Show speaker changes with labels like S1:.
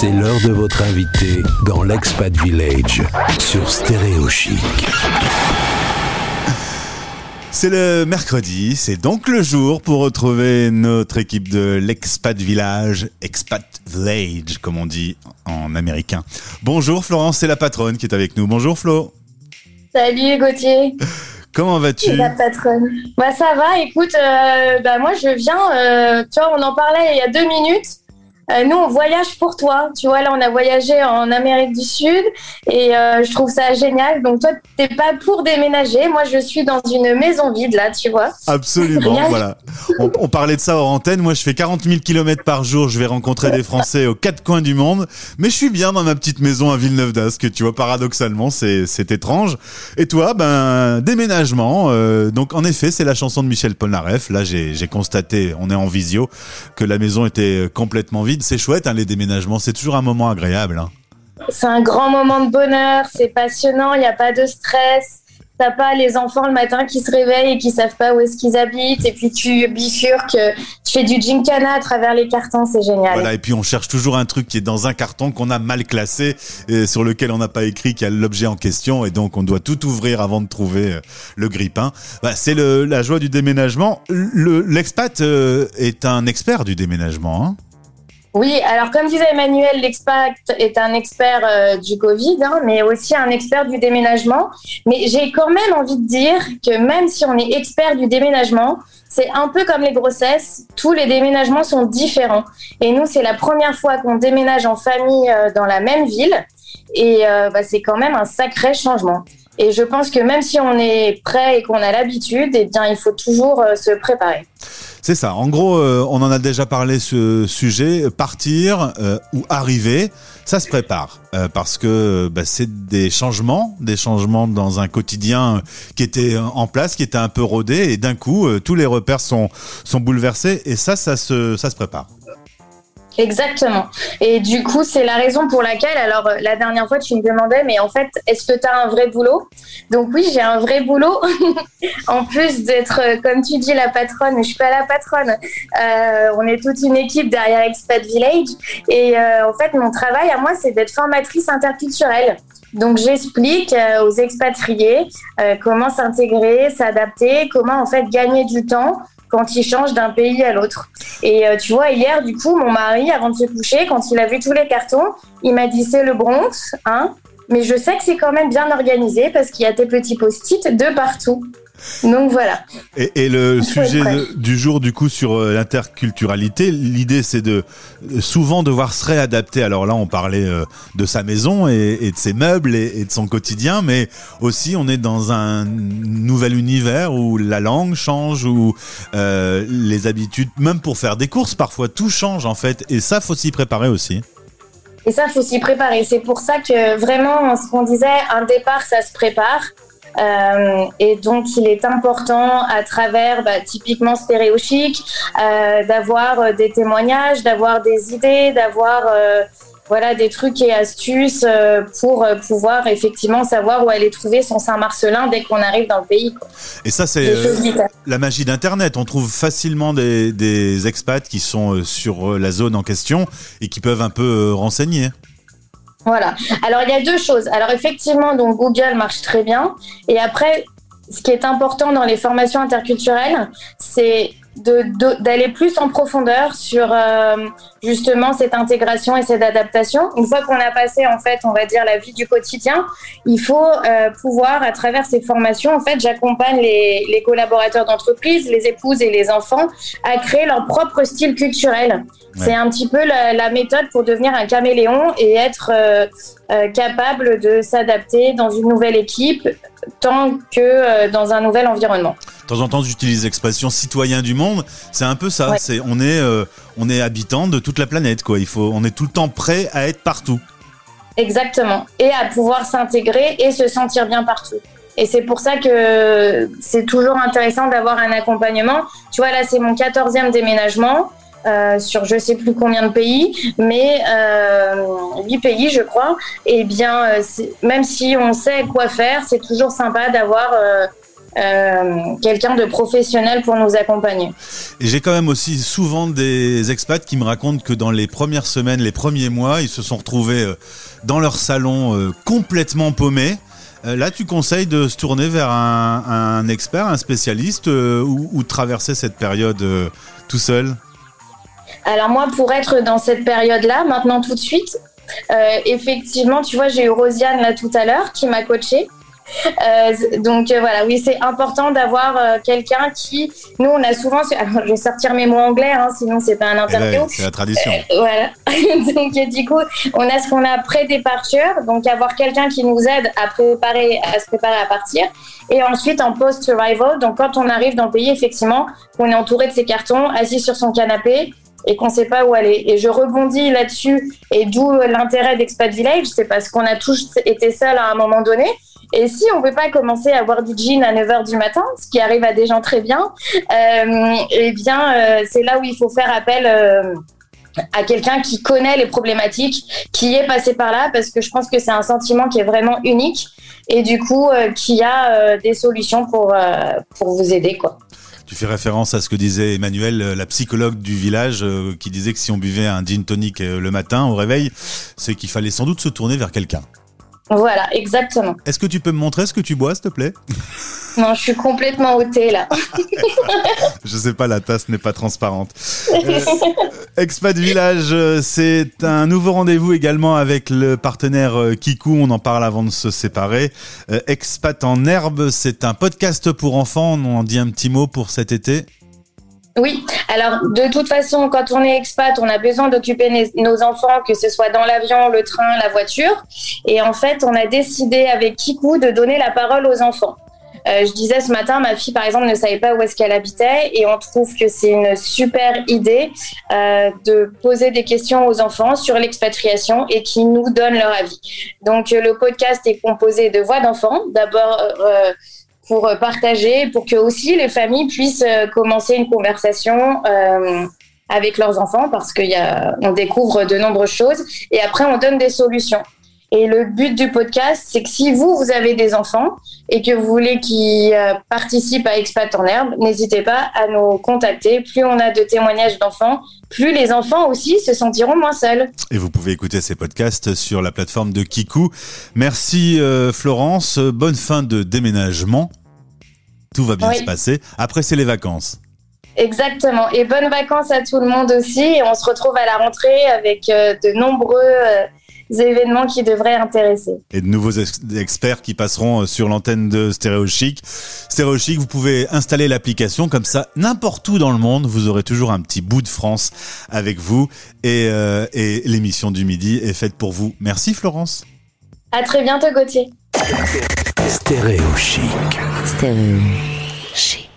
S1: C'est l'heure de votre invité dans l'Expat Village sur Stéréo Chic.
S2: C'est le mercredi, c'est donc le jour pour retrouver notre équipe de l'Expat Village, Expat Village comme on dit en américain. Bonjour Florence, c'est la patronne qui est avec nous. Bonjour Flo.
S3: Salut Gauthier.
S2: Comment vas-tu?
S3: La patronne. Bah ça va, écoute, euh, bah moi je viens, euh, tu vois, on en parlait il y a deux minutes. Euh, nous, on voyage pour toi. Tu vois, là, on a voyagé en Amérique du Sud et euh, je trouve ça génial. Donc, toi, t'es pas pour déménager. Moi, je suis dans une maison vide, là, tu vois.
S2: Absolument, voilà. On, on parlait de ça hors antenne. Moi, je fais 40 000 kilomètres par jour. Je vais rencontrer des Français aux quatre coins du monde. Mais je suis bien dans ma petite maison à Villeneuve d'Ascq. Tu vois, paradoxalement, c'est, étrange. Et toi, ben, déménagement. euh, donc, en effet, c'est la chanson de Michel Polnareff. Là, j'ai, j'ai constaté, on est en visio, que la maison était complètement vide. C'est chouette, hein, les déménagements. C'est toujours un moment agréable. Hein.
S3: C'est un grand moment de bonheur. C'est passionnant. Il n'y a pas de stress. T'as pas les enfants le matin qui se réveillent et qui savent pas où est-ce qu'ils habitent. Et puis, tu bifurques. Tu fais du gincana à travers les cartons. C'est génial.
S2: Voilà, et puis on cherche toujours un truc qui est dans un carton qu'on a mal classé et sur lequel on n'a pas écrit qu'il y a l'objet en question et donc on doit tout ouvrir avant de trouver euh, le grippin. Bah, c'est la joie du déménagement. Le- L'expat euh, est un expert du déménagement. Hein
S3: Oui, alors comme disait Emmanuel, l'expat est un expert euh, du Covid, hein, mais aussi un expert du déménagement. Mais j'ai quand même envie de dire que même si on est expert du déménagement, c'est un peu comme les grossesses, tous les déménagements sont différents. Et nous, c'est la première fois qu'on déménage en famille euh, dans la même ville, et euh, bah, c'est quand même un sacré changement. Et je pense que même si on est prêt et qu'on a l'habitude, eh bien, il faut toujours se préparer.
S2: C'est ça. En gros, euh, on en a déjà parlé ce sujet. Partir euh, ou arriver, ça se prépare Euh, parce que bah, c'est des changements, des changements dans un quotidien qui était en place, qui était un peu rodé, et d'un coup, tous les repères sont sont bouleversés. Et ça, ça se ça se prépare.
S3: Exactement. Et du coup, c'est la raison pour laquelle, alors euh, la dernière fois, tu me demandais, mais en fait, est-ce que tu as un vrai boulot? Donc oui, j'ai un vrai boulot. en plus d'être, euh, comme tu dis, la patronne, je suis pas la patronne. Euh, on est toute une équipe derrière Expat Village. Et en fait, mon travail à moi, c'est d'être formatrice interculturelle. Donc j'explique aux expatriés comment s'intégrer, s'adapter, comment en fait gagner du temps quand ils changent d'un pays à l'autre. Et euh, tu vois, hier, du coup, mon mari, avant de se coucher, quand il a vu tous les cartons, il m'a dit c'est le Bronx, hein, mais je sais que c'est quand même bien organisé parce qu'il y a tes petits post-it de partout. Donc voilà.
S2: Et, et le sujet de- du jour, du coup, sur euh, l'interculturalité, l'idée, c'est de euh, souvent devoir se réadapter. Alors là, on parlait euh, de sa maison et, et de ses meubles et, et de son quotidien, mais aussi, on est dans un nouvel univers où la langue change, où euh, les habitudes, même pour faire des courses, parfois tout change en fait. Et ça, faut s'y préparer aussi.
S3: Et ça, faut s'y préparer. C'est pour ça que vraiment, ce qu'on disait, un départ, ça se prépare. Euh, et donc, il est important, à travers bah, typiquement Stéréo Chic, euh, d'avoir euh, des témoignages, d'avoir des idées, d'avoir euh, voilà des trucs et astuces pour pouvoir effectivement savoir où aller trouver son Saint-Marcelin dès qu'on arrive dans le pays. quoi.
S2: Et ça, c'est la magie d'Internet. On trouve facilement des, des expats qui sont sur la zone en question et qui peuvent un peu renseigner.
S3: Voilà. Alors, il y a deux choses. Alors, effectivement, donc Google marche très bien. Et après, ce qui est important dans les formations interculturelles, c'est d'aller plus en profondeur sur euh, justement cette intégration et cette adaptation. Une fois qu'on a passé, en fait, on va dire la vie du quotidien, il faut euh, pouvoir, à travers ces formations, en fait, j'accompagne les, les collaborateurs d'entreprise, les épouses et les enfants à créer leur propre style culturel. C'est un petit peu la, la méthode pour devenir un caméléon et être euh, capable de s'adapter dans une nouvelle équipe tant que euh, dans un nouvel environnement.
S2: De temps en temps, j'utilise l'expression citoyen du monde. C'est un peu ça.
S3: Ouais.
S2: C'est on est euh, on est habitant de toute la planète quoi. Il faut on est tout le temps prêt à être partout.
S3: Exactement. Et à pouvoir s'intégrer et se sentir bien partout. Et c'est pour ça que c'est toujours intéressant d'avoir un accompagnement. Tu vois, là, c'est mon 14e déménagement. Euh, sur je sais plus combien de pays, mais euh, 8 pays, je crois. Et bien, euh, même si on sait quoi faire, c'est toujours sympa d'avoir euh, quelqu'un de professionnel pour nous accompagner.
S2: Et j'ai quand même aussi souvent des expats qui me racontent que dans les premières semaines, les premiers mois, ils se sont retrouvés dans leur salon complètement paumés. Là, tu conseilles de se tourner vers un, expert, un spécialiste ou, ou, traverser cette période tout seul?
S3: Alors moi, pour être dans cette période-là, maintenant tout de suite, effectivement, tu vois, j'ai eu Rosiane là tout à l'heure qui m'a coachée. Euh, donc euh, voilà, oui, c'est important d'avoir euh, quelqu'un qui, nous, on a souvent, alors je vais sortir mes mots anglais, hein, sinon c'est pas un eh ben, interview.
S2: c'est la tradition.
S3: voilà. donc du coup, on a ce qu'on a pré-départure, donc avoir quelqu'un qui nous aide à préparer, à se préparer à partir, et ensuite en post-arrival, donc quand on arrive dans le pays, effectivement, qu'on est entouré de ses cartons, assis sur son canapé, et qu'on ne sait pas où aller. Et je rebondis là-dessus, et d'où l'intérêt d'Expat Village, c'est parce qu'on a tous été seuls à un moment donné. Et si on ne peut pas commencer à boire du gin à 9h du matin, ce qui arrive à des gens très bien, euh, eh bien, euh, c'est là où il faut faire appel euh, à quelqu'un qui connaît les problématiques, qui est passé par là, parce que je pense que c'est un sentiment qui est vraiment unique et du coup, qui a des solutions pour, pour vous aider, quoi.
S2: Tu fais référence à ce que disait Emmanuel, la psychologue du village, qui disait que si on buvait un gin tonic le matin au réveil, c'est qu'il fallait sans doute se tourner vers quelqu'un.
S3: Voilà, exactement.
S2: Est-ce que tu peux me montrer ce que tu bois, s'il te plaît?
S3: Non, je suis complètement ôtée là.
S2: je sais pas, la tasse n'est pas transparente. Euh, Expat Village, c'est un nouveau rendez-vous également avec le partenaire euh, Kikou. On en parle avant de se séparer. Euh, Expat en herbe, c'est un podcast pour enfants. On en dit un petit mot pour cet été.
S3: Oui, alors de toute façon, quand on est expat, on a besoin d'occuper nos enfants, que ce soit dans l'avion, le train, la voiture. Et en fait, on a décidé avec Kikou de donner la parole aux enfants. Euh, je disais ce matin, ma fille, par exemple, ne savait pas où est-ce qu'elle habitait et on trouve que c'est une super idée euh, de poser des questions aux enfants sur l'expatriation et qui nous donnent leur avis. Donc, le podcast est composé de voix d'enfants. D'abord, euh, pour euh, partager, pour que aussi les familles puissent euh, commencer une conversation euh, avec leurs enfants parce qu'on découvre de nombreuses choses et après on donne des solutions. Et le but du podcast, c'est que si vous, vous avez des enfants et que vous voulez qu'ils participent à Expat en herbe, n'hésitez pas à nous contacter. Plus on a de témoignages d'enfants, plus les enfants aussi se sentiront moins seuls.
S2: Et vous pouvez écouter ces podcasts sur la plateforme de Kikou. Merci Florence, bonne fin de déménagement. Tout va bien se passer. Après, c'est les vacances.
S3: Exactement. Et bonnes vacances à tout le monde aussi. Et on se retrouve à la rentrée avec euh, de nombreux euh, événements qui devraient intéresser.
S2: Et de nouveaux experts qui passeront euh, sur l'antenne de Stéréo Chic. Stéréo Chic, vous pouvez installer l'application comme ça, n'importe où dans le monde, vous aurez toujours un petit bout de France avec vous. Et, et l'émission du midi est faite pour vous. Merci Florence.
S3: À très bientôt Gauthier.
S1: Stéréo chic. Stéréo chic.